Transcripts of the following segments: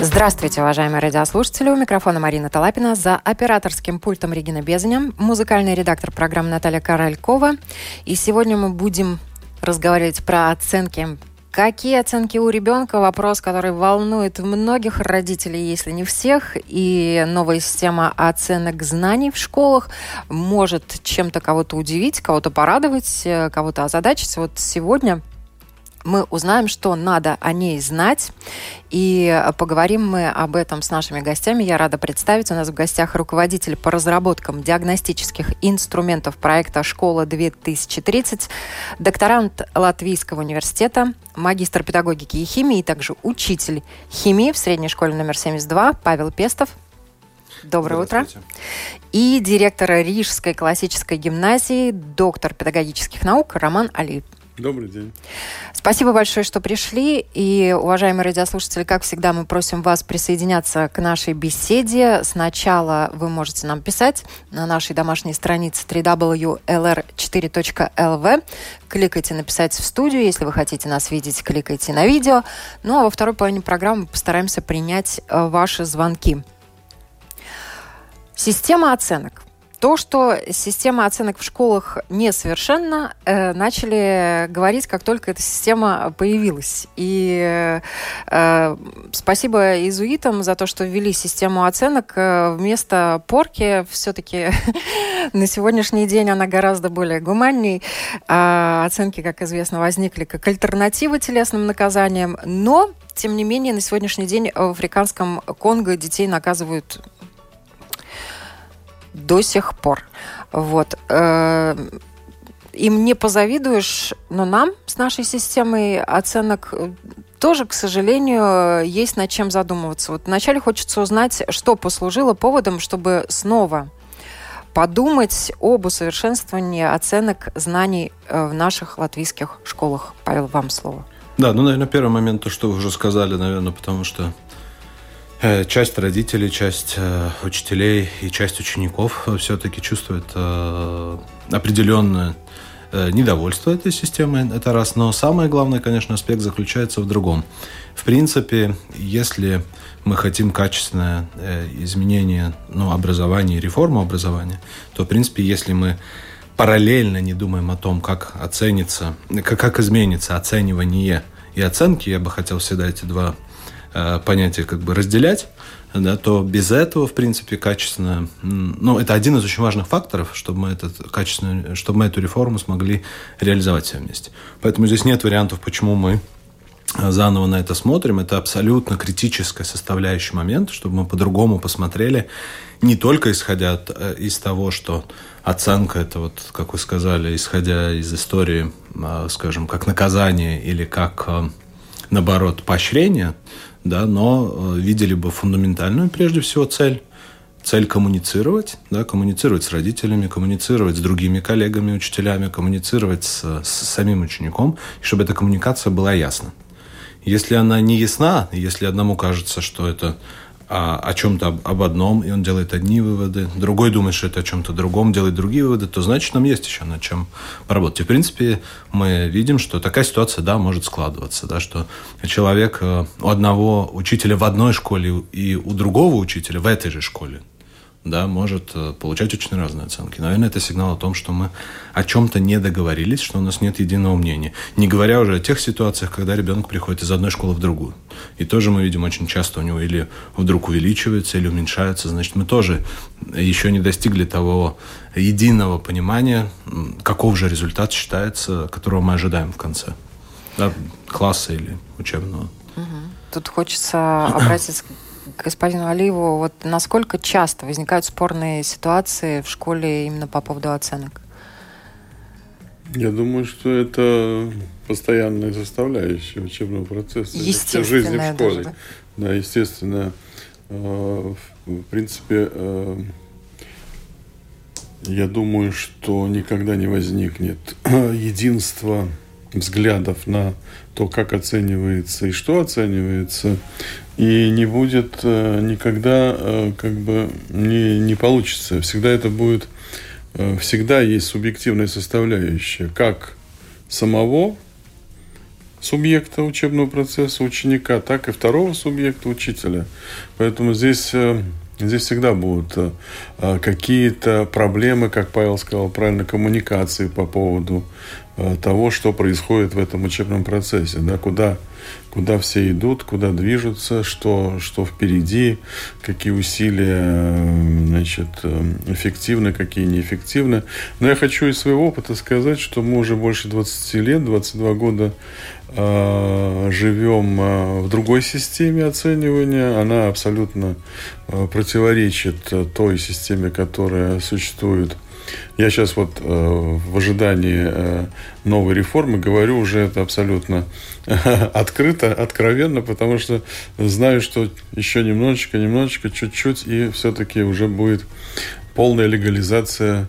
Здравствуйте, уважаемые радиослушатели. У микрофона Марина Талапина. За операторским пультом Регина Безаня. Музыкальный редактор программы Наталья Королькова. И сегодня мы будем разговаривать про оценки. Какие оценки у ребенка? Вопрос, который волнует многих родителей, если не всех. И новая система оценок знаний в школах может чем-то кого-то удивить, кого-то порадовать, э, кого-то озадачить. Вот сегодня мы узнаем, что надо о ней знать. И поговорим мы об этом с нашими гостями. Я рада представить. У нас в гостях руководитель по разработкам диагностических инструментов проекта «Школа-2030», докторант Латвийского университета, магистр педагогики и химии, и также учитель химии в средней школе номер 72 Павел Пестов. Доброе утро. И директор Рижской классической гимназии, доктор педагогических наук Роман Алиев. Добрый день. Спасибо большое, что пришли. И, уважаемые радиослушатели, как всегда, мы просим вас присоединяться к нашей беседе. Сначала вы можете нам писать на нашей домашней странице www.lr4.lv. Кликайте «Написать в студию». Если вы хотите нас видеть, кликайте на видео. Ну, а во второй половине программы постараемся принять э, ваши звонки. Система оценок. То, что система оценок в школах несовершенна, э, начали говорить, как только эта система появилась. И э, спасибо иезуитам за то, что ввели систему оценок. Э, вместо порки все-таки на сегодняшний день она гораздо более гуманней. А оценки, как известно, возникли как альтернатива телесным наказаниям. Но, тем не менее, на сегодняшний день в африканском Конго детей наказывают до сих пор. Вот. Э, им не позавидуешь, но нам с нашей системой оценок э, тоже, к сожалению, есть над чем задумываться. Вот вначале хочется узнать, что послужило поводом, чтобы снова подумать об усовершенствовании оценок знаний э, в наших латвийских школах. Павел, вам слово. Да, ну, наверное, первый момент, то, что вы уже сказали, наверное, потому что часть родителей, часть э, учителей и часть учеников все-таки чувствует э, определенное недовольство этой системой, это раз. Но самый главный, конечно, аспект заключается в другом. В принципе, если мы хотим качественное изменение ну, образования реформу образования, то, в принципе, если мы параллельно не думаем о том, как оценится, как, как изменится оценивание и оценки, я бы хотел всегда эти два Э, понятия как бы разделять, да, то без этого, в принципе, качественно, ну, это один из очень важных факторов, чтобы мы, этот, качественно, чтобы мы эту реформу смогли реализовать все вместе. Поэтому здесь нет вариантов, почему мы заново на это смотрим. Это абсолютно критическая составляющий момент, чтобы мы по-другому посмотрели, не только исходя э, из того, что оценка это вот, как вы сказали, исходя из истории, э, скажем, как наказание или как, наоборот, поощрение, да, но э, видели бы фундаментальную, прежде всего, цель. Цель коммуницировать, да, коммуницировать с родителями, коммуницировать с другими коллегами, учителями, коммуницировать с, с самим учеником, чтобы эта коммуникация была ясна. Если она не ясна, если одному кажется, что это о, о чем-то об одном, и он делает одни выводы, другой думает, что это о чем-то другом, делает другие выводы, то значит нам есть еще над чем поработать. И, в принципе, мы видим, что такая ситуация, да, может складываться, да, что человек э, у одного учителя в одной школе и у другого учителя в этой же школе да, может э, получать очень разные оценки. Наверное, это сигнал о том, что мы о чем-то не договорились, что у нас нет единого мнения. Не говоря уже о тех ситуациях, когда ребенок приходит из одной школы в другую. И тоже мы видим очень часто у него или вдруг увеличивается, или уменьшается. Значит, мы тоже еще не достигли того единого понимания, каков же результат считается, которого мы ожидаем в конце да, класса или учебного. Тут хочется обратиться господину Алиеву, вот насколько часто возникают спорные ситуации в школе именно по поводу оценок? Я думаю, что это постоянная составляющая учебного процесса. Естественно. Жизни в школе. Даже, да? да, естественно. Э, в принципе, э, Я думаю, что никогда не возникнет единства взглядов на то, как оценивается и что оценивается, и не будет э, никогда, э, как бы, не, не получится. Всегда это будет, э, всегда есть субъективная составляющая, как самого субъекта учебного процесса ученика, так и второго субъекта учителя. Поэтому здесь Здесь всегда будут какие-то проблемы, как Павел сказал правильно, коммуникации по поводу того, что происходит в этом учебном процессе, да, куда, куда все идут, куда движутся, что, что впереди, какие усилия э, значит, э, эффективны, какие неэффективны. Но я хочу из своего опыта сказать, что мы уже больше 20 лет, 22 года э, живем в другой системе оценивания. Она абсолютно противоречит той системе, которая существует я сейчас вот э, в ожидании э, новой реформы говорю уже это абсолютно открыто, откровенно, потому что знаю, что еще немножечко, немножечко, чуть-чуть, и все-таки уже будет полная легализация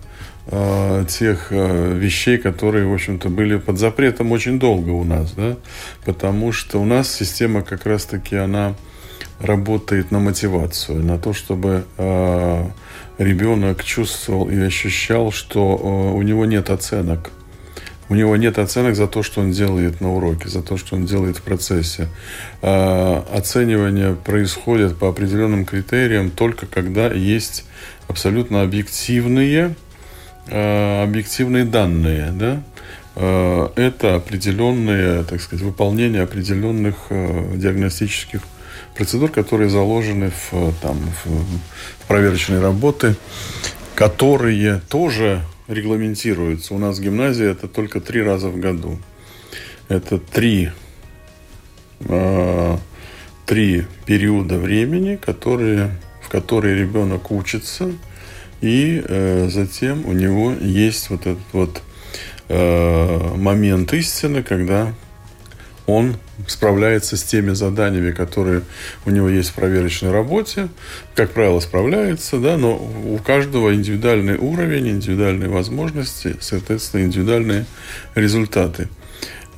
э, тех э, вещей, которые, в общем-то, были под запретом очень долго у нас, да, потому что у нас система как раз-таки, она работает на мотивацию, на то, чтобы э, ребенок чувствовал и ощущал, что э, у него нет оценок. У него нет оценок за то, что он делает на уроке, за то, что он делает в процессе. Э, оценивание происходит по определенным критериям только когда есть абсолютно объективные, э, объективные данные. Да? Это определенные, так сказать, выполнение определенных диагностических процедур, которые заложены в, там, в проверочные работы, которые тоже регламентируются. У нас в гимназии это только три раза в году. Это три, э, три периода времени, которые, в которые ребенок учится, и э, затем у него есть вот этот вот э, момент истины, когда он справляется с теми заданиями, которые у него есть в проверочной работе. Как правило, справляется, да, но у каждого индивидуальный уровень, индивидуальные возможности, соответственно, индивидуальные результаты.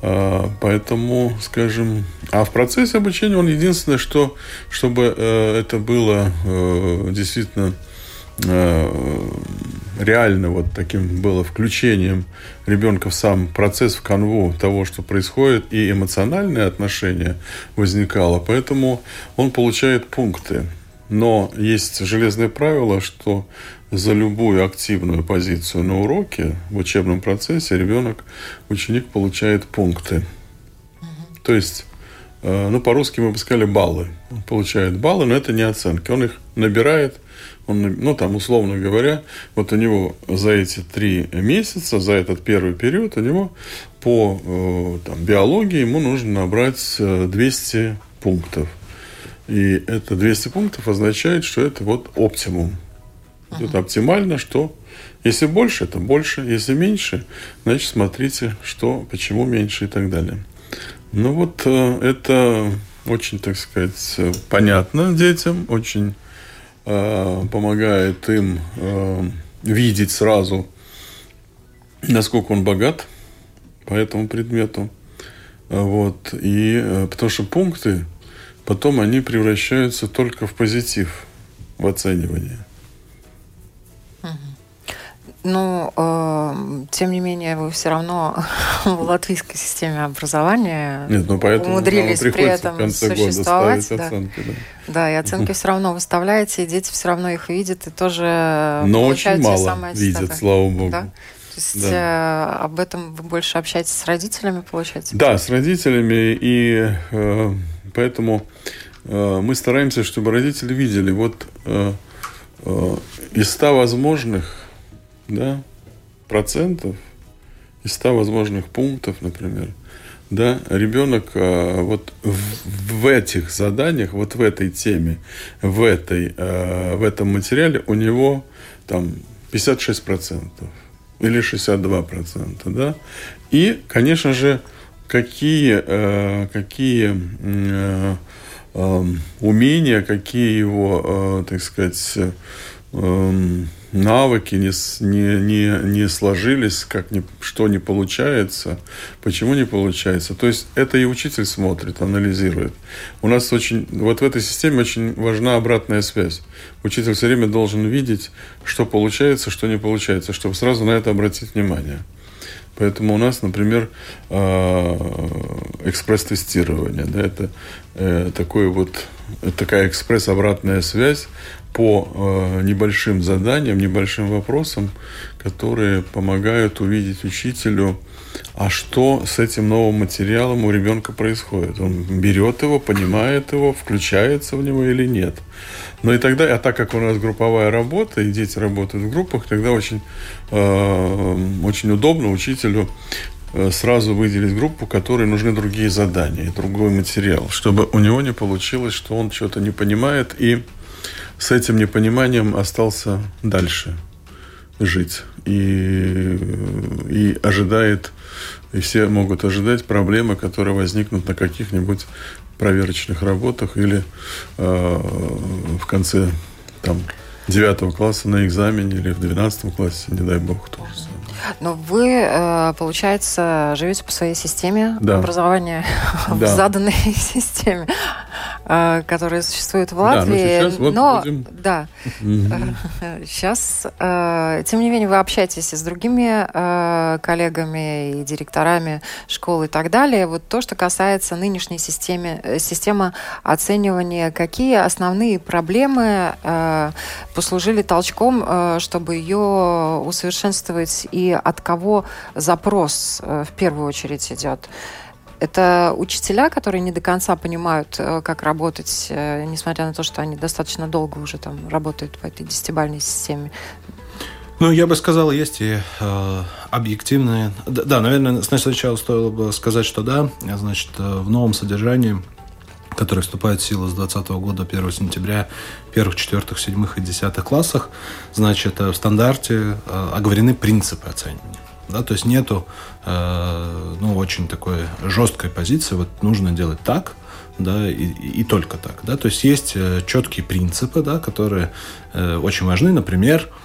А, поэтому, скажем, а в процессе обучения он единственное, что, чтобы э, это было э, действительно э, реально вот таким было включением ребенка в сам процесс, в канву того, что происходит, и эмоциональное отношение возникало. Поэтому он получает пункты. Но есть железное правило, что за любую активную позицию на уроке в учебном процессе ребенок, ученик получает пункты. То есть, э, ну, по-русски мы бы сказали баллы. Он получает баллы, но это не оценки. Он их набирает он, ну, там, условно говоря, вот у него за эти три месяца, за этот первый период, у него по э, там, биологии ему нужно набрать 200 э, пунктов. И это 200 пунктов означает, что это вот оптимум. Uh-huh. Это оптимально, что если больше, это больше. Если меньше, значит, смотрите, что, почему меньше и так далее. Ну вот э, это очень, так сказать, понятно детям, очень помогает им э, видеть сразу, насколько он богат по этому предмету. Вот. И э, потому что пункты потом они превращаются только в позитив в оценивании. Ну, э, тем не менее, вы все равно в латвийской системе образования Нет, ну, поэтому умудрились при этом существовать. Да. Оценки, да. да, и оценки все равно выставляете, и дети все равно их видят, и тоже Но очень мало видят, слава богу. Да? То есть да. э, об этом вы больше общаетесь с родителями, получается? Да, с родителями, и э, поэтому э, мы стараемся, чтобы родители видели, вот э, э, из ста возможных да, процентов из 100 возможных пунктов, например, да, ребенок а, вот в, в этих заданиях, вот в этой теме, в, этой, а, в этом материале у него там 56% или 62%, да, и, конечно же, какие, а, какие а, а, умения, какие его, а, так сказать, а, навыки не, не, не, не сложились, как не, что не получается, почему не получается. То есть это и учитель смотрит, анализирует. У нас очень, вот в этой системе очень важна обратная связь. Учитель все время должен видеть, что получается, что не получается, чтобы сразу на это обратить внимание. Поэтому у нас, например, а, экспресс-тестирование, да, это э, такой вот, такая экспресс-обратная связь по э, небольшим заданиям, небольшим вопросам, которые помогают увидеть учителю, а что с этим новым материалом у ребенка происходит. Он берет его, понимает его, включается в него или нет. Но и тогда, а так как у нас групповая работа, и дети работают в группах, тогда очень, э, очень удобно учителю э, сразу выделить группу, которой нужны другие задания, другой материал, чтобы у него не получилось, что он что-то не понимает и с этим непониманием остался дальше жить. И, и ожидает, и все могут ожидать проблемы, которые возникнут на каких-нибудь проверочных работах или э, в конце там, девятого класса на экзамене или в двенадцатом классе, не дай бог, тоже самое. Но вы, э, получается, живете по своей системе да. образования да. в заданной системе. Э, которые существуют в Латвии. Да, но сейчас вот но, будем... да, сейчас, э, тем не менее, вы общаетесь и с другими э, коллегами и директорами школ и так далее. Вот то, что касается нынешней системы, системы оценивания, какие основные проблемы послужили толчком, чтобы ее усовершенствовать и от кого запрос в первую очередь идет? Это учителя, которые не до конца понимают, э, как работать, э, несмотря на то, что они достаточно долго уже там работают по этой десятибальной системе. Ну, я бы сказал, есть и э, объективные. Да, да, наверное, сначала стоило бы сказать, что да, значит, э, в новом содержании, которое вступает в силу с 2020 года, 1 сентября, первых, четвертых, седьмых и десятых классах, значит, в стандарте оговорены принципы оценивания. Да, то есть нету э, ну, очень такой жесткой позиции, вот нужно делать так, да, и, и только так. Да? То есть есть э, четкие принципы, да, которые э, очень важны. Например, Э,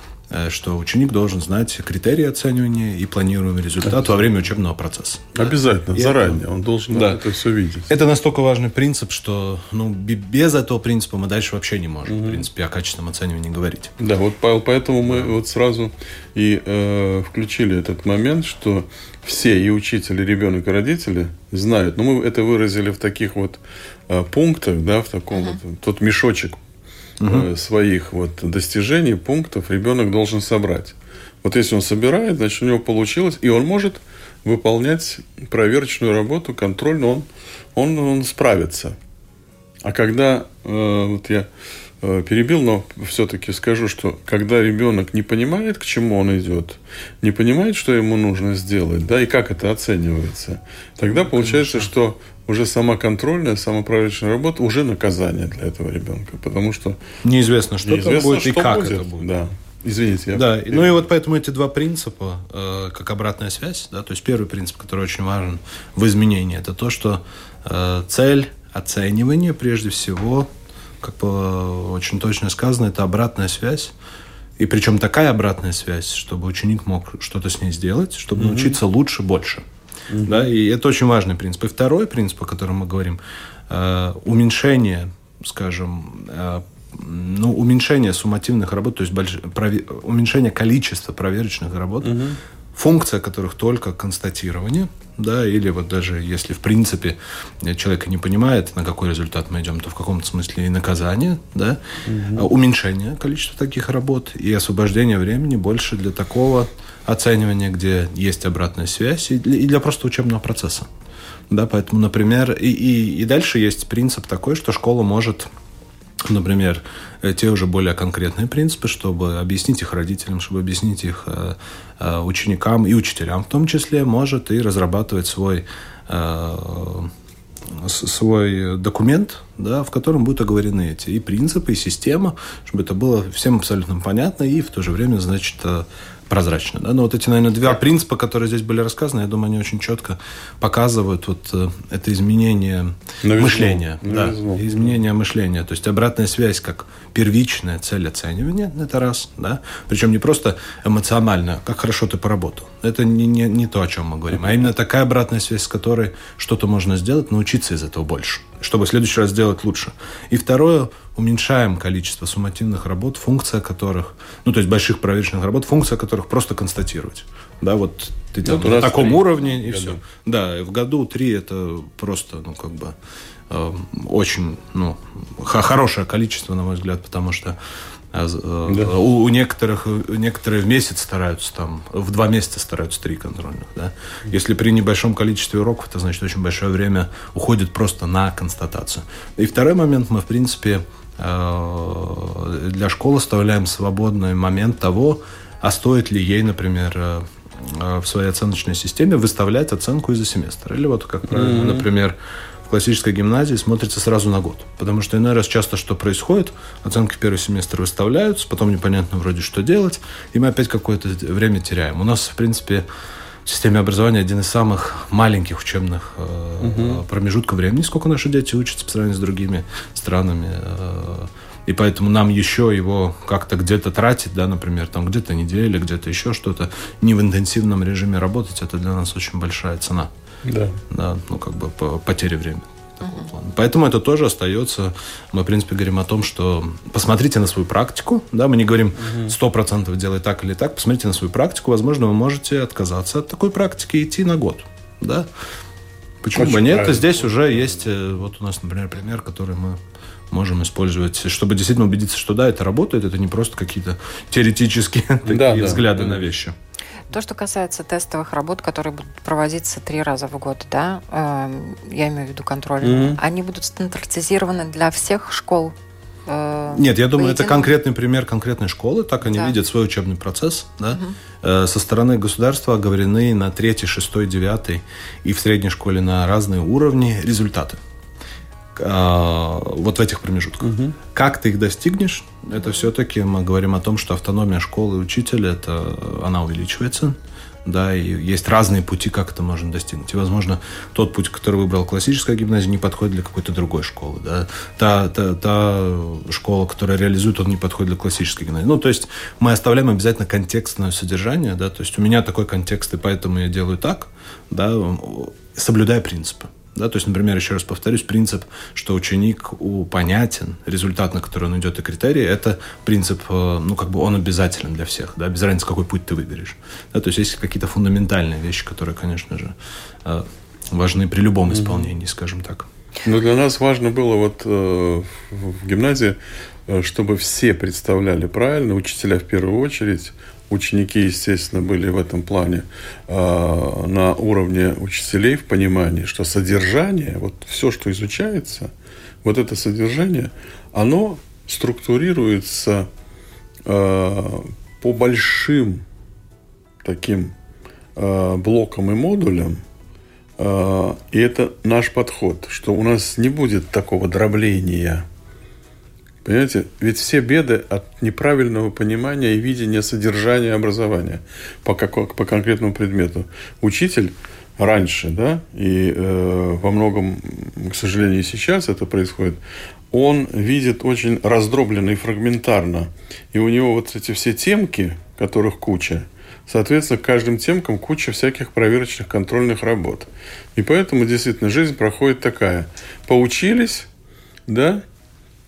что ученик должен знать критерии оценивания и планируемый результат во время учебного процесса. Обязательно, и заранее. Это, он должен да. это все видеть. Это настолько важный принцип, что ну, без этого принципа мы дальше вообще не можем, угу. в принципе, о качественном оценивании говорить. Да, вот, Павел, поэтому мы вот сразу и э, включили этот момент, что все, и учитель, и ребенок, и родители знают. Но мы это выразили в таких вот э, пунктах, да, в таком угу. вот, тот мешочек угу. своих вот достижений, пунктов ребенок должен собрать. Вот если он собирает, значит, у него получилось, и он может выполнять проверочную работу, контрольную, он, он, он справится. А когда, э, вот я перебил, но все-таки скажу, что когда ребенок не понимает, к чему он идет, не понимает, что ему нужно сделать, да, и как это оценивается, тогда получается, Конечно. что уже сама контрольная, самопроверочная работа уже наказание для этого ребенка, потому что неизвестно, что неизвестно, будет что и как будет. это будет. Да. Извините. Я... Да, ну и вот поэтому эти два принципа, э, как обратная связь, да, то есть первый принцип, который очень важен в изменении, это то, что э, цель оценивания прежде всего, как бы очень точно сказано, это обратная связь. И причем такая обратная связь, чтобы ученик мог что-то с ней сделать, чтобы mm-hmm. научиться лучше, больше. Угу. Да, и это очень важный принцип. И второй принцип, о котором мы говорим, э, уменьшение, скажем, э, ну, уменьшение суммативных работ, то есть больш... прове... уменьшение количества проверочных работ, угу. функция которых только констатирование, да, или вот даже если в принципе человек не понимает, на какой результат мы идем, то в каком-то смысле и наказание, да, угу. уменьшение количества таких работ и освобождение времени больше для такого оценивания, где есть обратная связь, и для, и для просто учебного процесса. Да, поэтому, например, и, и, и дальше есть принцип такой, что школа может, например, э, те уже более конкретные принципы, чтобы объяснить их родителям, чтобы объяснить их э, э, ученикам и учителям в том числе, может и разрабатывать свой свой документ, да, в котором будут оговорены эти и принципы, и система, чтобы это было всем абсолютно понятно и в то же время, значит, прозрачно. Да? Но вот эти, наверное, два принципа, которые здесь были рассказаны, я думаю, они очень четко показывают вот э, это изменение Новизну. мышления. Новизну. Да, изменение мышления. То есть обратная связь как первичная цель оценивания, это раз, да. Причем не просто эмоционально, как хорошо ты поработал. Это не, не, не то, о чем мы говорим, а именно такая обратная связь, с которой что-то можно сделать, научиться из этого больше, чтобы в следующий раз сделать лучше. И второе, уменьшаем количество суммативных работ, функция которых, ну, то есть больших проверочных работ, функция которых просто констатировать. Да, вот ты там ну, на таком уровне и все. Да, в году три это просто, ну, как бы э, очень, ну, хорошее количество, на мой взгляд, потому что э, да. у, у некоторых некоторые в месяц стараются там в два месяца стараются три контрольных да если при небольшом количестве уроков это значит очень большое время уходит просто на констатацию и второй момент мы в принципе э, для школы оставляем свободный момент того а стоит ли ей например э, Э, в своей оценочной системе выставлять оценку из-за семестра. Или вот, как правило, mm-hmm. например, в классической гимназии смотрится сразу на год. Потому что иной раз часто что происходит, оценки в первый семестр выставляются, потом непонятно вроде что делать, и мы опять какое-то время теряем. У нас, в принципе, в системе образования один из самых маленьких учебных угу. промежутков времени, сколько наши дети учатся по сравнению с другими странами. Э, и поэтому нам еще его как-то где-то тратить, да, например, там где-то неделя, где-то еще что-то, не в интенсивном режиме работать, это для нас очень большая цена. Да. Да, ну, как бы по потеря времени. Uh-huh. Поэтому это тоже остается. Мы, в принципе, говорим о том, что посмотрите на свою практику. Да, мы не говорим сто процентов делай так или так. Посмотрите на свою практику. Возможно, вы можете отказаться от такой практики и идти на год. Да? Почему Очень бы нет? Правильно. Здесь уже есть, э, вот у нас, например, пример, который мы можем использовать, чтобы действительно убедиться, что да, это работает, это не просто какие-то теоретические такие да, взгляды да. на вещи. То, что касается тестовых работ, которые будут проводиться три раза в год, да, э, я имею в виду контрольные, mm-hmm. они будут стандартизированы для всех школ. Э, Нет, я думаю, это конкретный пример конкретной школы, так они да. видят свой учебный процесс, да. Угу. Э, со стороны государства оговорены на третий, шестой, девятый и в средней школе на разные уровни результаты. А, вот в этих промежутках. Угу. Как ты их достигнешь, это все-таки мы говорим о том, что автономия школы и учителя, это, она увеличивается, да, и есть разные пути, как это можно достигнуть. И, возможно, тот путь, который выбрал классическая гимназия, не подходит для какой-то другой школы, да. Та, та, та школа, которая реализует, он не подходит для классической гимназии. Ну, то есть мы оставляем обязательно контекстное содержание, да, то есть у меня такой контекст, и поэтому я делаю так, да, соблюдая принципы. Да, то есть, например, еще раз повторюсь, принцип, что ученик понятен, результат, на который он идет, и критерии, это принцип, э, ну, как бы он обязателен для всех, да, без разницы, какой путь ты выберешь. Да, то есть, есть какие-то фундаментальные вещи, которые, конечно же, э, важны при любом исполнении, скажем так. Но для нас важно было вот э, в гимназии, чтобы все представляли правильно, учителя в первую очередь, ученики, естественно, были в этом плане э, на уровне учителей в понимании, что содержание, вот все, что изучается, вот это содержание, оно структурируется э, по большим таким э, блокам и модулям, э, и это наш подход, что у нас не будет такого дробления – Понимаете? Ведь все беды от неправильного понимания и видения содержания образования по, как, по конкретному предмету. Учитель раньше, да, и э, во многом, к сожалению, сейчас это происходит, он видит очень раздробленно и фрагментарно. И у него вот эти все темки, которых куча, соответственно, к каждым темкам куча всяких проверочных контрольных работ. И поэтому действительно жизнь проходит такая. Поучились, да,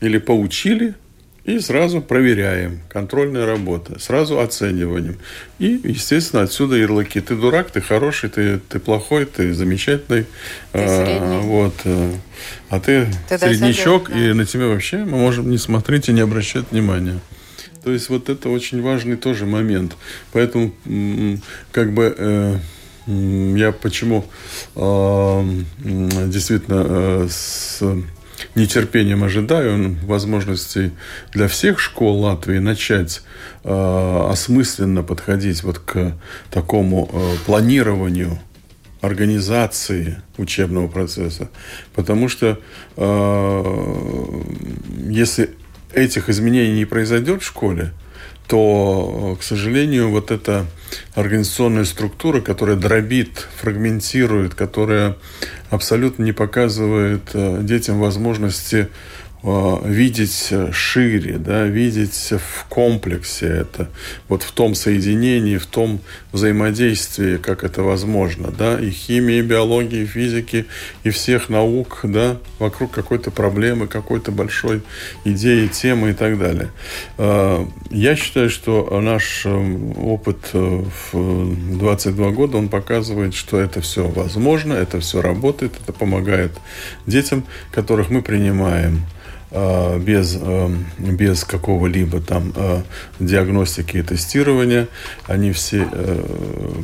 или поучили, и сразу проверяем. Контрольная работа. Сразу оцениваем. И, естественно, отсюда ярлыки. Ты дурак, ты хороший, ты, ты плохой, ты замечательный. Ты а, вот. Э, а ты, ты среднячок, да. и на тебя вообще мы можем не смотреть и не обращать внимания. То есть вот это очень важный тоже момент. Поэтому как бы э, я почему э, действительно э, с нетерпением ожидаю возможности для всех школ Латвии начать э, осмысленно подходить вот к такому э, планированию организации учебного процесса. Потому что э, если этих изменений не произойдет в школе, то, к сожалению, вот эта организационная структура, которая дробит, фрагментирует, которая абсолютно не показывает э, детям возможности Э, видеть шире, да, видеть в комплексе это, вот в том соединении, в том взаимодействии, как это возможно, да, и химии, и биологии, и физики, и всех наук, да, вокруг какой-то проблемы, какой-то большой идеи, темы и так далее. Э, я считаю, что наш э, опыт в 22 года, он показывает, что это все возможно, это все работает, это помогает детям, которых мы принимаем Э, без, э, без какого-либо там э, диагностики и тестирования. Они все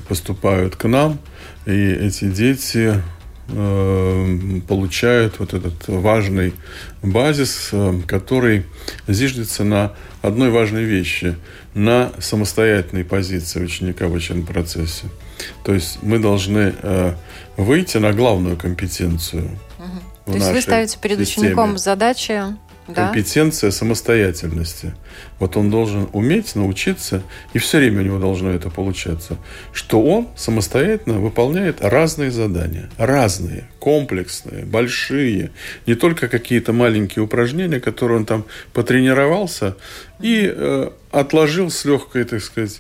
поступают к нам, и эти дети получают вот этот важный базис, который зиждется на одной важной вещи, на самостоятельной позиции ученика в учебном процессе. То есть мы должны выйти на главную компетенцию – то есть вы ставите перед системе. учеником задачи да? компетенция самостоятельности. Вот он должен уметь научиться, и все время у него должно это получаться, что он самостоятельно выполняет разные задания. Разные, комплексные, большие. Не только какие-то маленькие упражнения, которые он там потренировался и э, отложил с легкой, так сказать,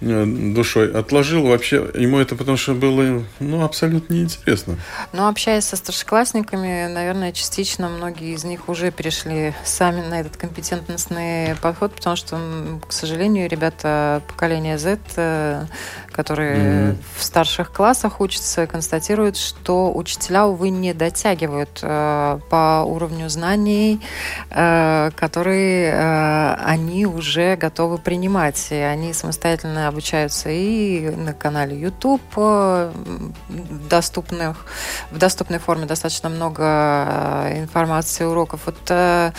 э, душой. Отложил вообще, ему это потому что было ну, абсолютно неинтересно. Ну, общаясь со старшеклассниками, наверное, частично многие из них уже перешли сами на этот компетентностный подход, потому что, к сожалению, ребята поколения Z, э, которые mm-hmm. в старших классах учатся, констатируют, что учителя, увы, не дотягивают э, по уровню знаний, которые они уже готовы готовы принимать. И они самостоятельно обучаются и на канале YouTube э, доступных, в доступной форме достаточно много э, информации, уроков. Вот э,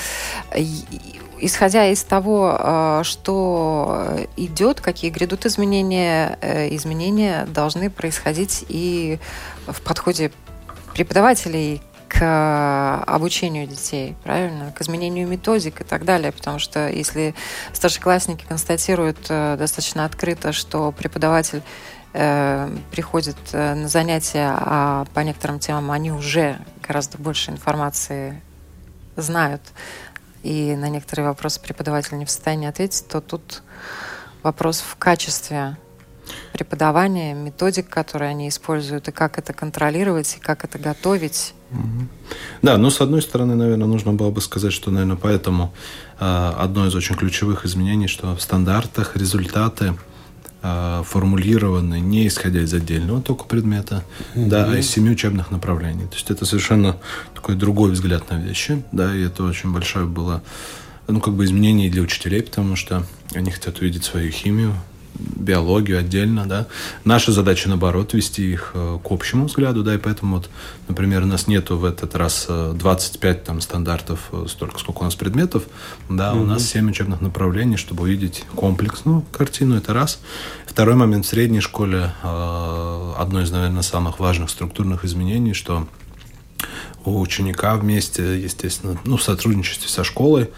исходя из того, что идет, какие грядут изменения, изменения должны происходить и в подходе преподавателей к обучению детей, правильно, к изменению методик и так далее, потому что если старшеклассники констатируют э, достаточно открыто, что преподаватель э, приходит э, на занятия, а по некоторым темам они уже гораздо больше информации знают, и на некоторые вопросы преподаватель не в состоянии ответить, то тут вопрос в качестве преподавания, методик, которые они используют, и как это контролировать, и как это готовить. Да, но с одной стороны, наверное, нужно было бы сказать, что, наверное, поэтому э, одно из очень ключевых изменений, что в стандартах результаты формулированы не исходя из отдельного только предмета, mm-hmm. да, а из семи учебных направлений. То есть это совершенно такой другой взгляд на вещи, да, и это очень большое было ну, как бы изменение для учителей, потому что они хотят увидеть свою химию, биологию отдельно, да. Наша задача, наоборот, вести их э, к общему взгляду, да, и поэтому вот, например, у нас нету в этот раз 25 э, там стандартов, э, столько, сколько у нас предметов, да, угу. у нас 7 учебных направлений, чтобы увидеть комплексную картину, это раз. Второй момент в средней школе, одно из, наверное, самых важных структурных изменений, что у ученика вместе, естественно, ну, в сотрудничестве со школой,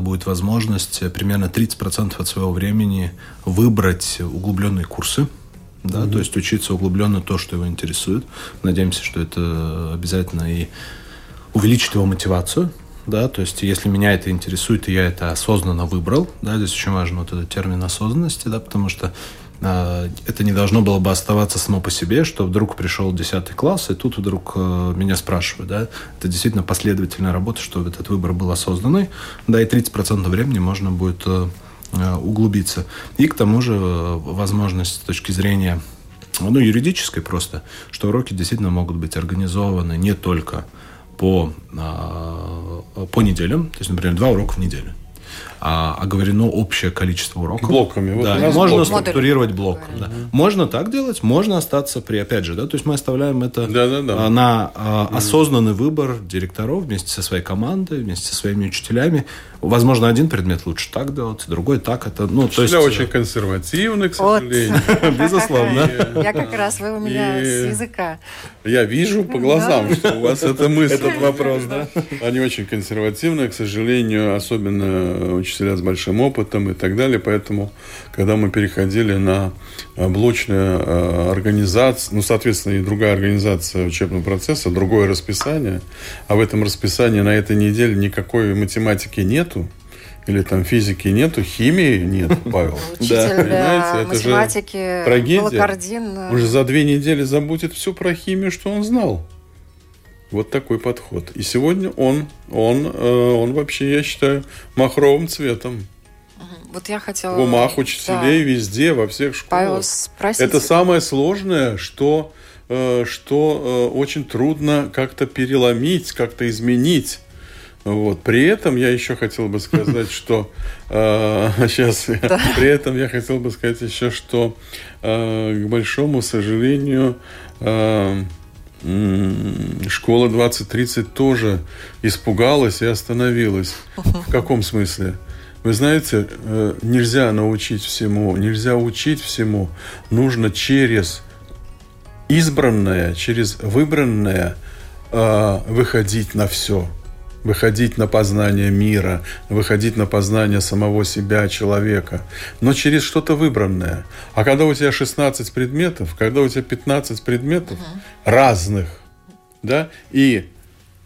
будет возможность примерно 30% от своего времени выбрать углубленные курсы, да, mm-hmm. то есть учиться углубленно то, что его интересует. Надеемся, что это обязательно и увеличит его мотивацию, да, то есть если меня это интересует, и я это осознанно выбрал, да, здесь очень важен вот этот термин осознанности, да, потому что это не должно было бы оставаться само по себе, что вдруг пришел 10 класс, и тут вдруг э, меня спрашивают. Да? Это действительно последовательная работа, что этот выбор был осознанный. Да, и 30% времени можно будет э, э, углубиться. И к тому же возможность с точки зрения ну, юридической просто, что уроки действительно могут быть организованы не только по, а, по неделям, то есть, например, два урока в неделю а, оговорено общее количество уроков. Блоками. Вот да, можно блок. структурировать блоком. Да. Можно так делать, можно остаться при, опять же, да, то есть мы оставляем это да, да, да. на а, осознанный выбор директоров вместе со своей командой, вместе со своими учителями. Возможно, один предмет лучше так делать, другой так. Это, ну, то есть... очень консервативны, к сожалению. Безусловно. Я как раз, вы у меня с языка. Я вижу по глазам, что у вас это мысль. Этот вопрос, да? Они очень консервативные, к сожалению, особенно учителя с большим опытом и так далее. Поэтому, когда мы переходили на блочную э, организацию, ну, соответственно, и другая организация учебного процесса, другое расписание, а в этом расписании на этой неделе никакой математики нету, или там физики нету, химии нет, Павел. Учитель да, математики, трагедия. Уже за две недели забудет все про химию, что он знал. Вот такой подход. И сегодня он, он, э, он вообще, я считаю, махровым цветом. Вот я хотела... В умах учителей да. везде, во всех школах. Павел, спросите. Это самое сложное, что, э, что э, очень трудно как-то переломить, как-то изменить. Вот. При этом я еще хотел бы сказать, что э, сейчас при этом я хотел бы сказать еще, что э, к большому сожалению э, школа 2030 тоже испугалась и остановилась. В каком смысле? Вы знаете, э, нельзя научить всему, нельзя учить всему. Нужно через избранное, через выбранное э, выходить на все выходить на познание мира, выходить на познание самого себя, человека, но через что-то выбранное. А когда у тебя 16 предметов, когда у тебя 15 предметов угу. разных, да, и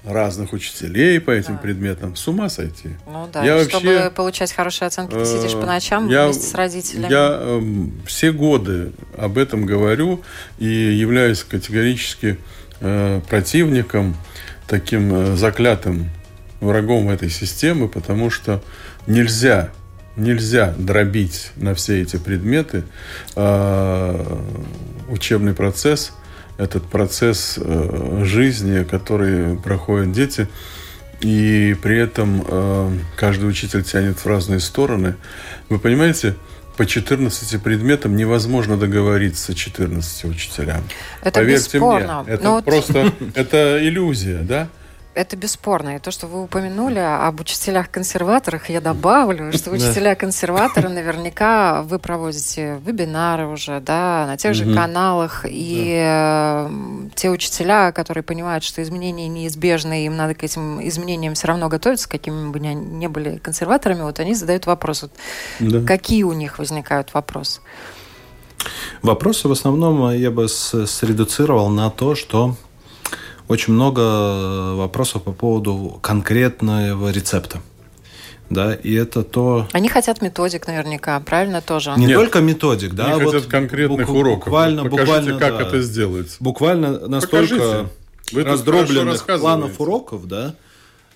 разных учителей по этим да. предметам, с ума сойти. Ну да, я чтобы вообще, получать хорошие оценки, ты сидишь по ночам я, вместе с родителями. Я э, все годы об этом говорю и являюсь категорически э, противником, таким э, заклятым врагом этой системы, потому что нельзя, нельзя дробить на все эти предметы э, учебный процесс, этот процесс э, жизни, который проходят дети, и при этом э, каждый учитель тянет в разные стороны. Вы понимаете, по 14 предметам невозможно договориться 14 учителям. Это Поверьте бесспорно. мне, это Но... просто это иллюзия, да? Это бесспорно. И то, что вы упомянули об учителях-консерваторах, я добавлю, что учителя-консерваторы наверняка вы проводите вебинары уже, да, на тех же каналах, и э, те учителя, которые понимают, что изменения неизбежны, им надо к этим изменениям все равно готовиться, какими бы они ни были консерваторами, вот они задают вопрос, какие у них возникают вопросы? Вопросы в основном я бы средуцировал на то, что очень много вопросов по поводу конкретного рецепта. Да, и это то... Они хотят методик наверняка, правильно тоже? Не Нет, только методик, да. Они вот хотят конкретных бук- уроков. Буквально, Покажите, буквально, как да, это сделать. Буквально настолько Вы раздробленных планов уроков, да,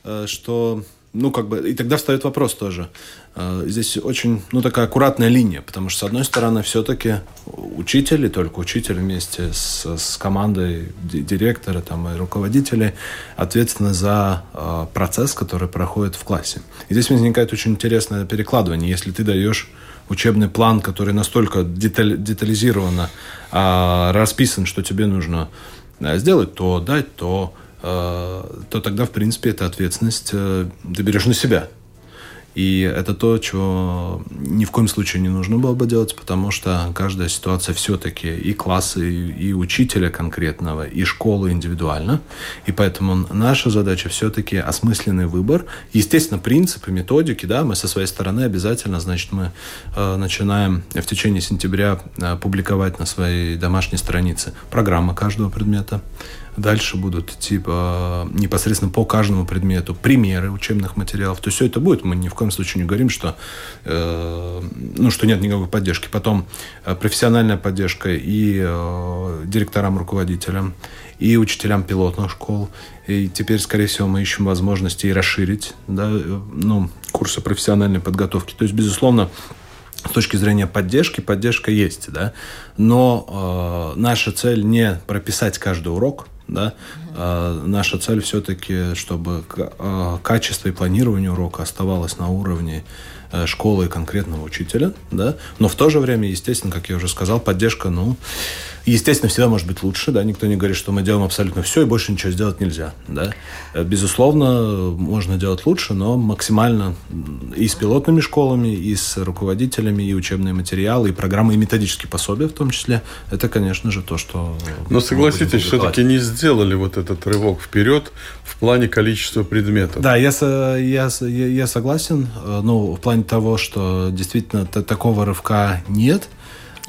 э, что ну, как бы, и тогда встает вопрос тоже. А, здесь очень, ну, такая аккуратная линия, потому что, с одной стороны, все-таки учитель, и только учитель вместе с, с командой директора там, и руководителей ответственны за э, процесс, который проходит в классе. И здесь возникает очень интересное перекладывание. Если ты даешь учебный план, который настолько деталь, детализированно э, расписан, что тебе нужно сделать то, дать то, Э, то тогда, в принципе, эта ответственность э, ты берешь на себя. И это то, чего ни в коем случае не нужно было бы делать, потому что каждая ситуация все-таки и классы, и, и учителя конкретного, и школы индивидуально. И поэтому наша задача все-таки осмысленный выбор. Естественно, принципы, методики, да, мы со своей стороны обязательно, значит, мы э, начинаем в течение сентября э, публиковать на своей домашней странице программы каждого предмета Дальше будут идти по, непосредственно по каждому предмету примеры учебных материалов. То есть все это будет. Мы ни в коем случае не говорим, что, э, ну, что нет никакой поддержки. Потом э, профессиональная поддержка и э, директорам, руководителям, и учителям пилотных школ. И теперь, скорее всего, мы ищем возможности и расширить да, э, ну, курсы профессиональной подготовки. То есть, безусловно, с точки зрения поддержки, поддержка есть, да, но э, наша цель не прописать каждый урок, да, а наша цель все-таки, чтобы а, качество и планирование урока оставалось на уровне э, школы и конкретного учителя, да, но в то же время, естественно, как я уже сказал, поддержка, ну, естественно, всегда может быть лучше, да, никто не говорит, что мы делаем абсолютно все и больше ничего сделать нельзя, да. Э, безусловно, можно делать лучше, но максимально и с пилотными школами, и с руководителями, и учебные материалы, и программы, и методические пособия в том числе, это, конечно же, то, что... Но согласитесь, все-таки не сделали вот этот рывок вперед в плане количества предметов. Да, я, я, я, я согласен, э, ну, в плане того, что действительно такого рывка нет,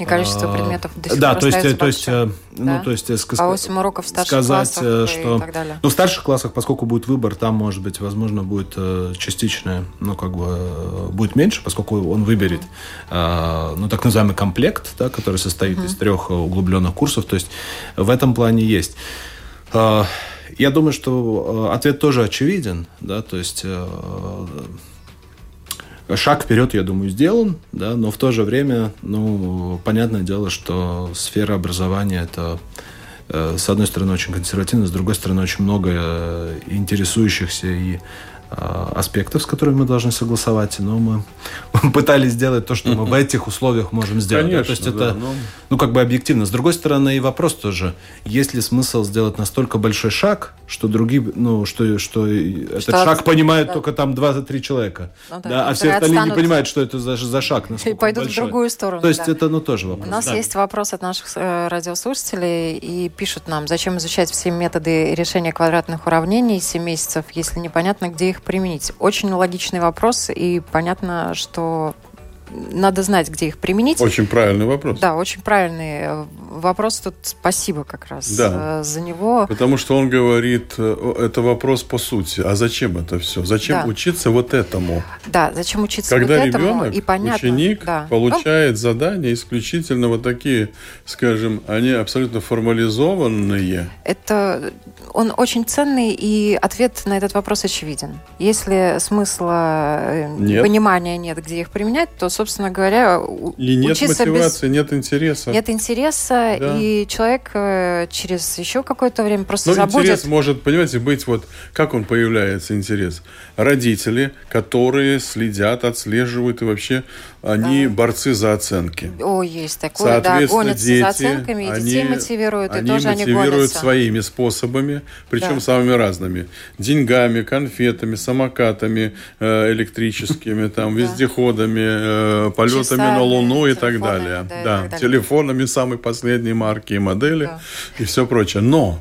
и количество а, предметов до сих да, пор то есть, то есть, э, ну, да? то есть, а 8 уроков в старших сказать, классах э, что, и так далее. Ну, в старших классах, поскольку будет выбор, там, может быть, возможно, будет э, частичное, ну, как бы, будет меньше, поскольку он выберет, mm-hmm. ну, так называемый комплект, да, который состоит mm-hmm. из трех углубленных курсов, то есть в этом плане есть. Я думаю, что ответ тоже очевиден, да, то есть шаг вперед, я думаю, сделан, да, но в то же время, ну, понятное дело, что сфера образования это э, с одной стороны очень консервативно, с другой стороны очень много э, интересующихся и аспектов, с которыми мы должны согласовать, но мы, пытались сделать то, что мы в этих условиях можем сделать. Конечно, да? То есть да, это, но... ну, как бы объективно. С другой стороны, и вопрос тоже, есть ли смысл сделать настолько большой шаг, что другие, ну, что, что, этот шаг понимают да. только там 2-3 человека, ну, да, да, а все остальные не понимают, что это за, за шаг. И пойдут большой. в другую сторону. То есть да. это, ну, тоже вопрос. У нас да. есть вопрос от наших э, радиослушателей, и пишут нам, зачем изучать все методы решения квадратных уравнений 7 месяцев, если непонятно, где их применить. Очень логичный вопрос, и понятно, что надо знать, где их применить. Очень правильный вопрос. Да, очень правильный вопрос. Тут спасибо как раз да. Э, за него. Потому что он говорит, э, это вопрос по сути. А зачем это все? Зачем да. учиться вот этому? Да, зачем учиться Когда вот этому? Когда и понятно, ученик да. получает ну, задания исключительно вот такие, скажем, они абсолютно формализованные. Это он очень ценный, и ответ на этот вопрос очевиден. Если смысла э, нет. понимания нет, где их применять, то собственно говоря, и нет мотивации, без... нет интереса. Нет интереса, да. и человек э, через еще какое-то время просто Но ну, забудет. интерес может, понимаете, быть вот, как он появляется, интерес. Родители, которые следят, отслеживают, и вообще они да. борцы за оценки. О, есть такое, да, гонятся дети, за оценками, и они, детей мотивируют, они и тоже мотивируют они гонятся. своими способами, причем да. самыми разными. Деньгами, конфетами, самокатами э, электрическими, там, вездеходами, э, полетами на Луну и так далее. Да, телефонами самой последней марки и модели и все прочее. Но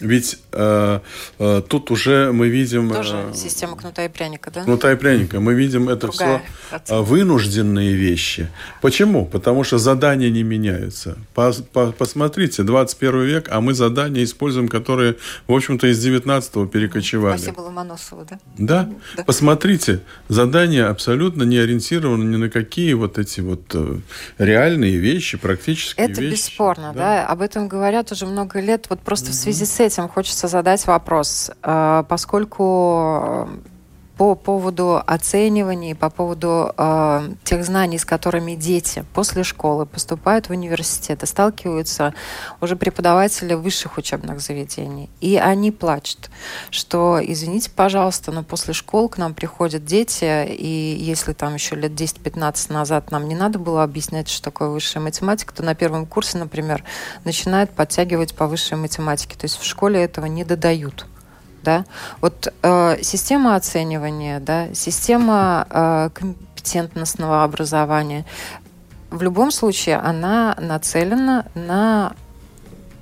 ведь э, э, тут уже мы видим... Тоже э, система кнута и пряника, да? Кнута и пряника. Мы видим это Другая все оценка. вынужденные вещи. Почему? Потому что задания не меняются. По, по, посмотрите, 21 век, а мы задания используем, которые, в общем-то, из 19-го перекочевали. Спасибо Ломоносову, да? Да? да? Посмотрите, задания абсолютно не ориентированы ни на какие вот эти вот э, реальные вещи, практические это вещи. Это бесспорно, да? да? Об этом говорят уже много лет. Вот просто mm-hmm. в связи с этим этим хочется задать вопрос, э, поскольку по поводу оцениваний, по поводу э, тех знаний, с которыми дети после школы поступают в университет и сталкиваются уже преподаватели высших учебных заведений. И они плачут, что, извините, пожалуйста, но после школ к нам приходят дети, и если там еще лет 10-15 назад нам не надо было объяснять, что такое высшая математика, то на первом курсе, например, начинают подтягивать по высшей математике. То есть в школе этого не додают да, вот э, система оценивания, да, система э, компетентностного образования, в любом случае она нацелена на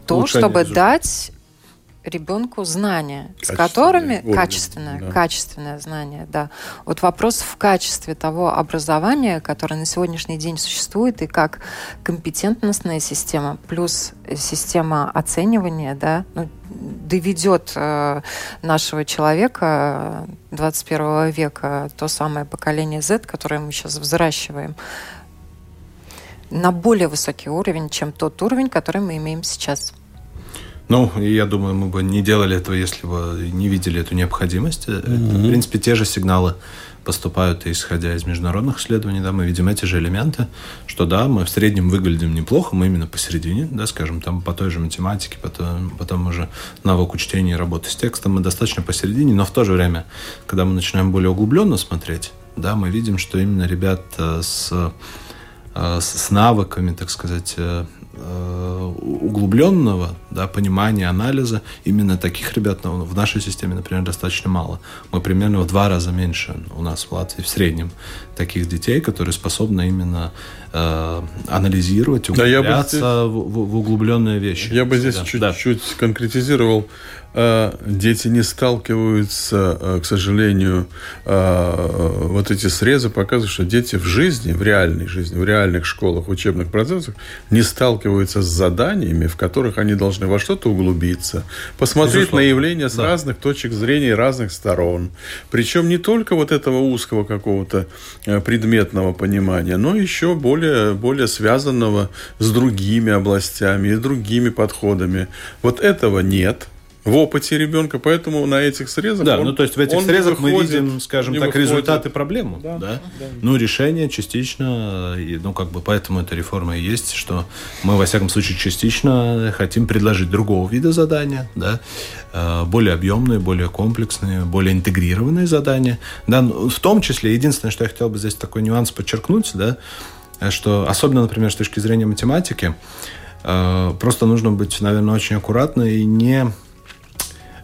то, Улучшение чтобы результата. дать ребенку знания, с которыми уровень, качественное, да. качественное знание, да. Вот вопрос в качестве того образования, которое на сегодняшний день существует, и как компетентностная система плюс система оценивания, да, ну, доведет э, нашего человека 21 э, века, то самое поколение Z, которое мы сейчас взращиваем, на более высокий уровень, чем тот уровень, который мы имеем сейчас. Ну, я думаю, мы бы не делали этого, если бы не видели эту необходимость. Mm-hmm. Это, в принципе, те же сигналы поступают, исходя из международных исследований, да, мы видим эти же элементы, что да, мы в среднем выглядим неплохо, мы именно посередине, да, скажем, там по той же математике, потом, потом уже навыку чтения и работы с текстом, мы достаточно посередине, но в то же время, когда мы начинаем более углубленно смотреть, да, мы видим, что именно ребят с, с навыками, так сказать, Э, углубленного да, понимания, анализа, именно таких ребят ну, в нашей системе, например, достаточно мало. Мы примерно в два раза меньше у нас в Латвии в среднем таких детей, которые способны именно э, анализировать, углубляться да, здесь, в, в, в углубленные вещи. Я бы здесь чуть-чуть да. конкретизировал Э, дети не сталкиваются, э, к сожалению, вот эти срезы показывают, что дети в жизни, в реальной жизни, в реальных школах, учебных процессах не сталкиваются с заданиями, в которых они должны во что-то углубиться, посмотреть Безусловно. на явления с да. разных точек зрения разных сторон. Причем не только вот этого узкого какого-то предметного понимания, но еще более, более связанного с другими областями и другими подходами. Вот этого нет в опыте ребенка, поэтому на этих срезах. Да, он, ну то есть в этих срезах выходит, мы видим, скажем так, выходит. результаты проблемы. Да, да? Да. Ну, решение частично, ну как бы поэтому эта реформа и есть, что мы, во всяком случае, частично хотим предложить другого вида задания, да, э, более объемные, более комплексные, более интегрированные задания. Да, ну, в том числе, единственное, что я хотел бы здесь такой нюанс подчеркнуть, да, что особенно, например, с точки зрения математики, э, просто нужно быть, наверное, очень аккуратно и не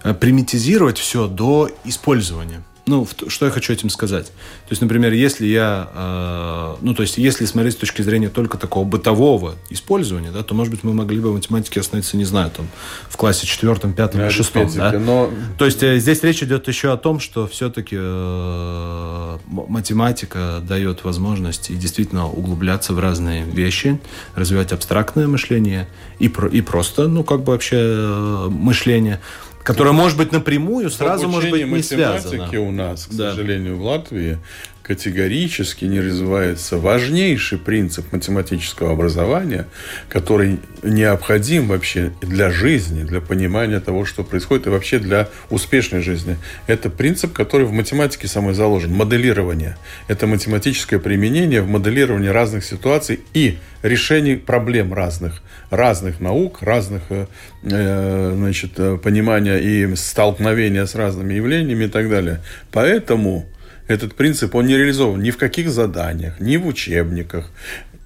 Э, примитизировать все до использования. Ну, что я хочу этим сказать? То есть, например, если я, э, ну, то есть, если смотреть с точки зрения только такого бытового использования, да, то, может быть, мы могли бы в математике остановиться, не знаю, там, в классе четвертом, пятом или шестом, да? Но... То есть, э, здесь речь идет еще о том, что все-таки э, математика дает возможность и действительно углубляться в разные вещи, развивать абстрактное мышление и, про, и просто, ну, как бы вообще э, мышление которая может быть напрямую, сразу может быть не связана. у нас, к да. сожалению, в Латвии категорически не развивается важнейший принцип математического образования, который необходим вообще для жизни, для понимания того, что происходит, и вообще для успешной жизни. Это принцип, который в математике самой заложен. Моделирование. Это математическое применение в моделировании разных ситуаций и решений проблем разных, разных наук, разных э, э значит, э, понимания и столкновения с разными явлениями и так далее. Поэтому этот принцип, он не реализован ни в каких заданиях, ни в учебниках.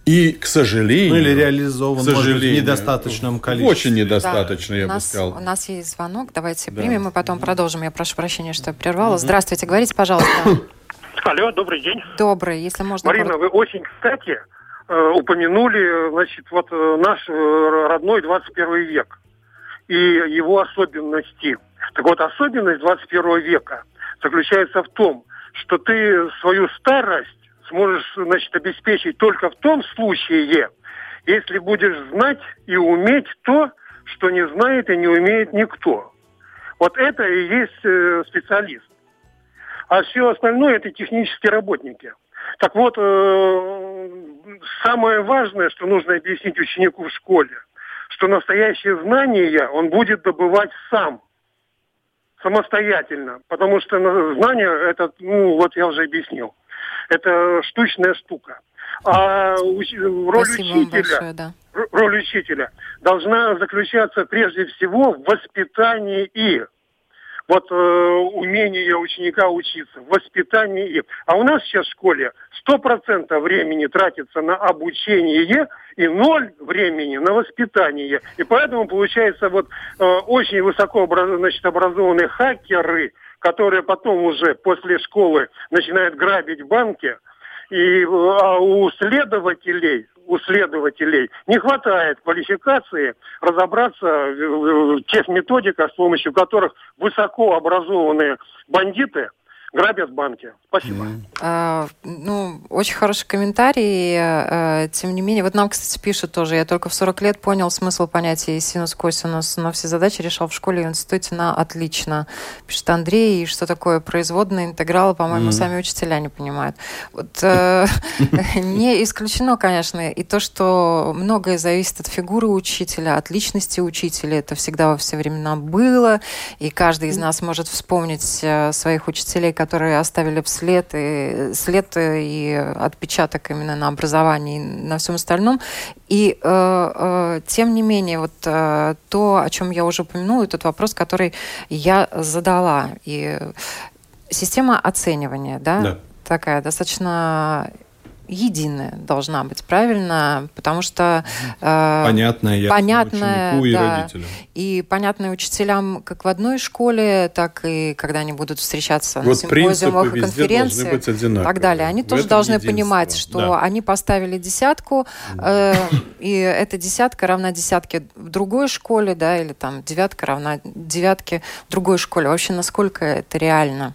И, к сожалению... Ну, или реализован, к сожалению, может быть, в недостаточном количестве. Очень недостаточно, да, я бы нас, сказал. У нас есть звонок, давайте да. примем, и потом продолжим. Я прошу прощения, что я прервала. Угу. Здравствуйте, говорите, пожалуйста. Алло, добрый день. Добрый, если можно... Марина, вы очень, кстати, э, упомянули, значит, вот э, наш э, родной 21 век и его особенности. Так вот, особенность 21 века заключается в том, что ты свою старость сможешь, значит, обеспечить только в том случае, если будешь знать и уметь то, что не знает и не умеет никто. Вот это и есть э, специалист. А все остальное это технические работники. Так вот, э, самое важное, что нужно объяснить ученику в школе, что настоящее знание он будет добывать сам – самостоятельно, потому что знание, это, ну, вот я уже объяснил, это штучная штука. А роль Спасибо учителя, большое, да. роль учителя должна заключаться прежде всего в воспитании и вот э, умение ученика учиться, воспитание. А у нас сейчас в школе сто процентов времени тратится на обучение и ноль времени на воспитание. И поэтому получается вот э, очень высоко образ, значит, образованные хакеры, которые потом уже после школы начинают грабить банки, и а у следователей у следователей. Не хватает квалификации разобраться в тех методиках, с помощью которых высокообразованные бандиты грабят банки. Спасибо. Mm. А, ну, очень хороший комментарий. А, тем не менее, вот нам, кстати, пишут тоже, я только в 40 лет понял смысл понятия синус-косинус, но все задачи решал в школе и в институте на отлично. Пишет Андрей, и что такое производные интегралы, по-моему, mm. сами учителя не понимают. Вот э, не исключено, конечно, и то, что многое зависит от фигуры учителя, от личности учителя. Это всегда во все времена было, и каждый из нас может вспомнить э, своих учителей, которые оставили след и, след и отпечаток именно на образовании и на всем остальном. И э, э, тем не менее, вот э, то, о чем я уже упомянула, тот вопрос, который я задала. И система оценивания, да? да такая достаточно единая должна быть, правильно? Потому что... Э, понятная понятная, ученику и да, родителям. И понятная учителям как в одной школе, так и когда они будут встречаться вот на симпозиумах и конференциях и так далее. Они тоже должны единство. понимать, что да. они поставили десятку, э, и эта десятка равна десятке в другой школе, да, или там девятка равна девятке в другой школе. Вообще, насколько это реально?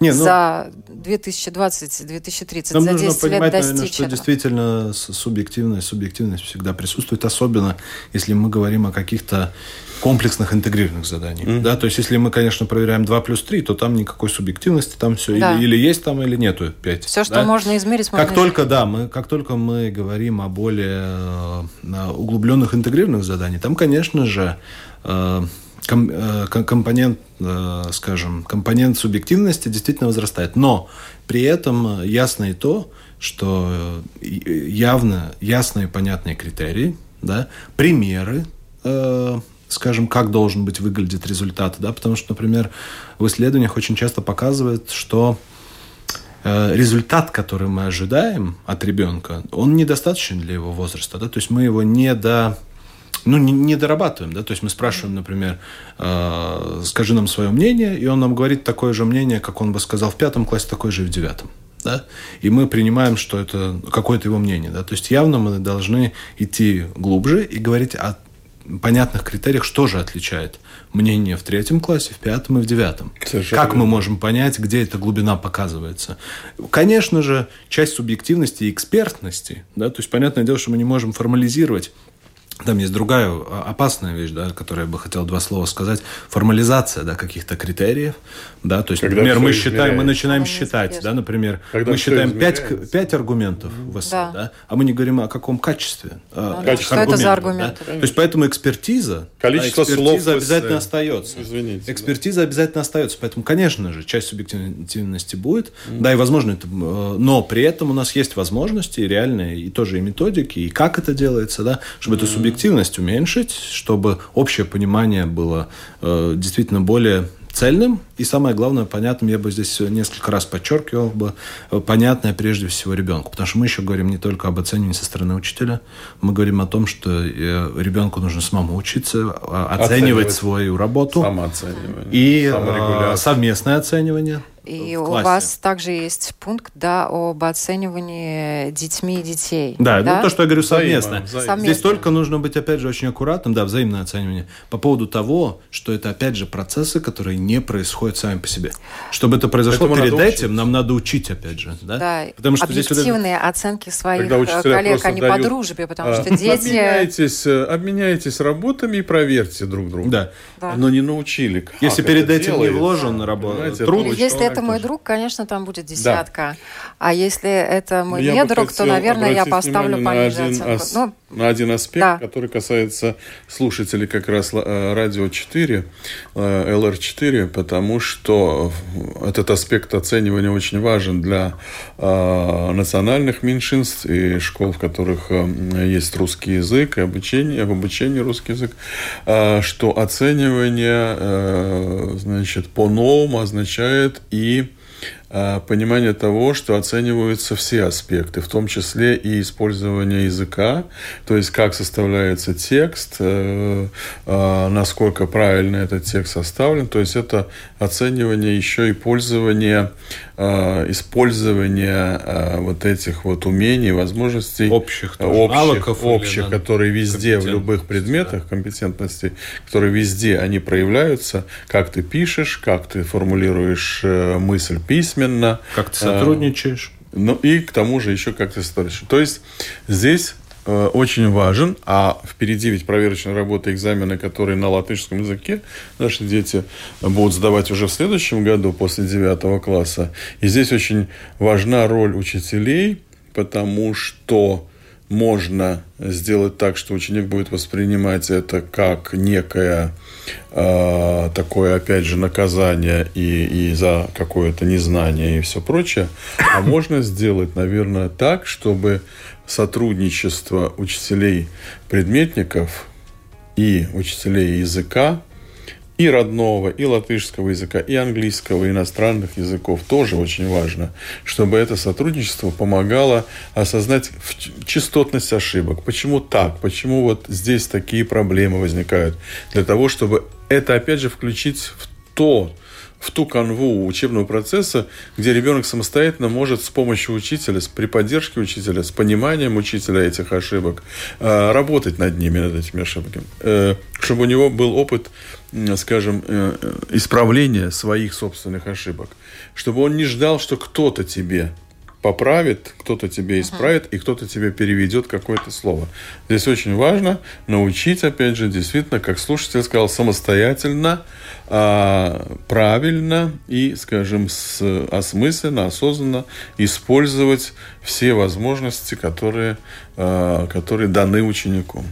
Не, ну, за 2020-2030, нам за 10 нужно понимать, лет наверное, что действительно субъективность, субъективность всегда присутствует, особенно если мы говорим о каких-то комплексных интегрированных заданиях. Mm-hmm. Да? То есть, если мы, конечно, проверяем 2 плюс 3, то там никакой субъективности, там все да. или, или есть там, или нету 5. Все, что да? можно измерить, можно Как измерить. только, да, мы, как только мы говорим о более э, углубленных интегрированных заданиях, там, конечно же, Э, компонент, э, скажем, компонент субъективности действительно возрастает. Но при этом ясно и то, что э, явно ясные понятные критерии, да, примеры, скажем, как должен быть выглядеть результат, да, потому что, например, в исследованиях очень часто показывают, что результат, который мы ожидаем от ребенка, он недостаточен для его возраста, да, то есть мы его не до ну, не, не дорабатываем, да, то есть мы спрашиваем, например, э, скажи нам свое мнение, и он нам говорит такое же мнение, как он бы сказал в пятом классе, такое же и в девятом. Да? И мы принимаем, что это какое-то его мнение. Да? То есть явно мы должны идти глубже и говорить о понятных критериях, что же отличает мнение в третьем классе, в пятом и в девятом. Совершенно как мы можем понять, где эта глубина показывается? Конечно же, часть субъективности и экспертности, да, то есть понятное дело, что мы не можем формализировать там есть другая а, опасная вещь, да, которую я бы хотел два слова сказать. Формализация да, каких-то критериев. Да, то есть, Когда например, мы считаем, мы начинаем Когда считать, да, например, Когда мы считаем пять, пять аргументов в эссе, да. Да, а мы не говорим о каком качестве. А, ну, что это за аргументы? Да? То есть, поэтому экспертиза, Количество экспертиза слов обязательно остается. Извините. Экспертиза да. обязательно остается. Поэтому, конечно же, часть субъективности будет. Mm. Да, и возможно это... Э, но при этом у нас есть возможности реальные, и тоже и методики, и как это делается, да, чтобы mm. это субъективность уменьшить, чтобы общее понимание было э, действительно более цельным и, самое главное, понятным, я бы здесь несколько раз подчеркивал бы, понятное прежде всего ребенку. Потому что мы еще говорим не только об оценивании со стороны учителя, мы говорим о том, что э, ребенку нужно самому учиться, а, оценивать, оценивать свою работу. Самооценивание. И э, совместное оценивание. И у вас также есть пункт да, об оценивании детьми и детей. Да, ну, да? Ну, то, что я говорю, совместно. Взаимно, взаимно. Здесь только нужно быть, опять же, очень аккуратным, да, взаимное оценивание, по поводу того, что это, опять же, процессы, которые не происходят сами по себе. Чтобы это произошло Поэтому перед этим, нам надо учить, опять же. Да, да потому что объективные вот это... оценки своих э, коллег, а не дают... по дружбе, потому а, что дети... Обменяйтесь, э, обменяйтесь работами и проверьте друг друга. Да. да. Но не научили, как Если перед этим делается, не вложен работа, труд... Если это мой друг, конечно, там будет десятка. Да. А если это мой ну, не друг, то, наверное, я поставлю пониже ос... ну, на один аспект, да. который касается слушателей как раз э, радио 4, LR4, э, потому что этот аспект оценивания очень важен для э, национальных меньшинств и школ, в которых есть русский язык и обучение, в обучении русский язык, что оценивание значит, по-новому означает и понимание того, что оцениваются все аспекты, в том числе и использование языка, то есть как составляется текст, э, э, насколько правильно этот текст составлен, то есть это оценивание еще и пользование, использование вот этих вот умений, возможностей общих, общих, навыков, общих которые везде в любых предметах да. компетентности, которые везде они проявляются, как ты пишешь, как ты формулируешь мысль письма письменно. Как ты сотрудничаешь. Ну и к тому же еще как ты сотрудничаешь. То есть здесь э, очень важен, а впереди ведь проверочная работа экзамены, которые на латышском языке наши дети будут сдавать уже в следующем году после девятого класса. И здесь очень важна роль учителей, потому что можно сделать так, что ученик будет воспринимать это как некое э, такое, опять же, наказание и, и за какое-то незнание и все прочее. А можно сделать, наверное, так, чтобы сотрудничество учителей предметников и учителей языка и родного, и латышского языка, и английского, и иностранных языков тоже очень важно, чтобы это сотрудничество помогало осознать частотность ошибок. Почему так? Почему вот здесь такие проблемы возникают? Для того, чтобы это, опять же, включить в то, в ту канву учебного процесса, где ребенок самостоятельно может с помощью учителя, при поддержке учителя, с пониманием учителя этих ошибок, э, работать над ними, над этими ошибками. Э, чтобы у него был опыт, скажем, э, исправления своих собственных ошибок. Чтобы он не ждал, что кто-то тебе поправит, кто-то тебе исправит, и кто-то тебе переведет какое-то слово. Здесь очень важно научить, опять же, действительно, как слушатель сказал, самостоятельно, а, правильно и, скажем, с, осмысленно, осознанно использовать все возможности, которые, а, которые даны ученику.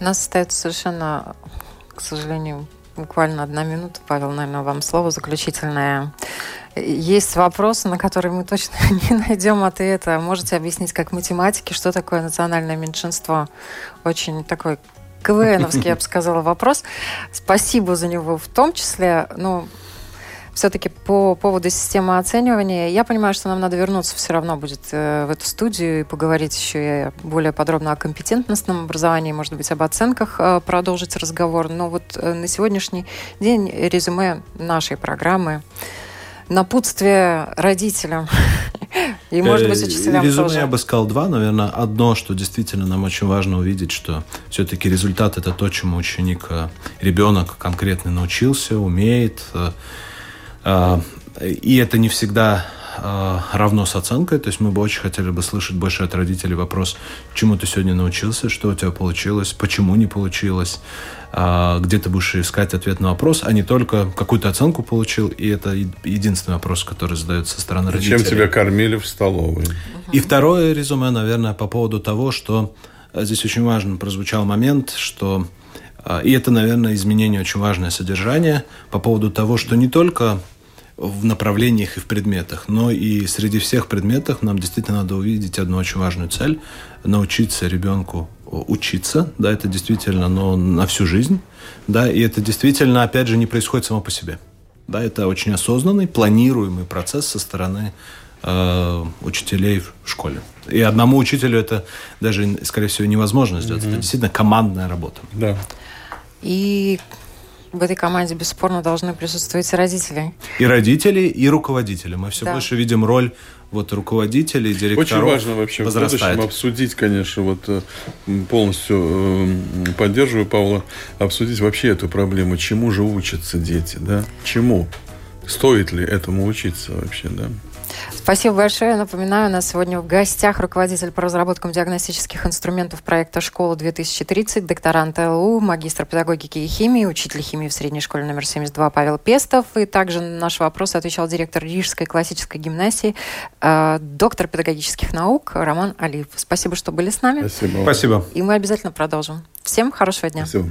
У нас остается совершенно, к сожалению, буквально одна минута. Павел, наверное, вам слово заключительное. Есть вопросы, на которые мы точно не найдем ответа. Можете объяснить, как математики, что такое национальное меньшинство? Очень такой КВНовский, я бы сказала, вопрос. Спасибо за него в том числе. Ну, все-таки по поводу системы оценивания, я понимаю, что нам надо вернуться все равно будет э, в эту студию и поговорить еще и более подробно о компетентностном образовании, может быть, об оценках э, продолжить разговор. Но вот э, на сегодняшний день резюме нашей программы напутствие родителям и, может быть, учителям Резюме тоже. я бы сказал два. Наверное, одно, что действительно нам очень важно увидеть, что все-таки результат – это то, чему ученик, ребенок конкретно научился, умеет, а, и это не всегда а, равно с оценкой. То есть мы бы очень хотели бы слышать больше от родителей вопрос, чему ты сегодня научился, что у тебя получилось, почему не получилось, а, где ты будешь искать ответ на вопрос, а не только какую-то оценку получил, и это единственный вопрос, который задается со стороны родителей. Чем тебя кормили в столовой? И второе резюме, наверное, по поводу того, что здесь очень важно прозвучал момент, что а, и это, наверное, изменение очень важное содержание по поводу того, что не только в направлениях и в предметах, но и среди всех предметов нам действительно надо увидеть одну очень важную цель – научиться ребенку учиться, да, это действительно, но на всю жизнь, да, и это действительно, опять же, не происходит само по себе, да, это очень осознанный, планируемый процесс со стороны э, учителей в школе. И одному учителю это даже, скорее всего, невозможно сделать. Mm-hmm. Это действительно командная работа. Да. И в этой команде бесспорно должны присутствовать родители. И родители, и руководители. Мы все да. больше видим роль вот руководителей, директоров. Очень важно вообще возрастает. в будущем обсудить, конечно, вот э, полностью э, поддерживаю Павла, обсудить вообще эту проблему, чему же учатся дети, да? Чему? Стоит ли этому учиться вообще, да? Спасибо большое. Напоминаю, у нас сегодня в гостях руководитель по разработкам диагностических инструментов проекта «Школа-2030», докторант ЛУ, магистр педагогики и химии, учитель химии в средней школе номер 72 Павел Пестов. И также на наши вопросы отвечал директор Рижской классической гимнасии, э, доктор педагогических наук Роман Алиев. Спасибо, что были с нами. Спасибо. Спасибо. И мы обязательно продолжим. Всем хорошего дня. Спасибо.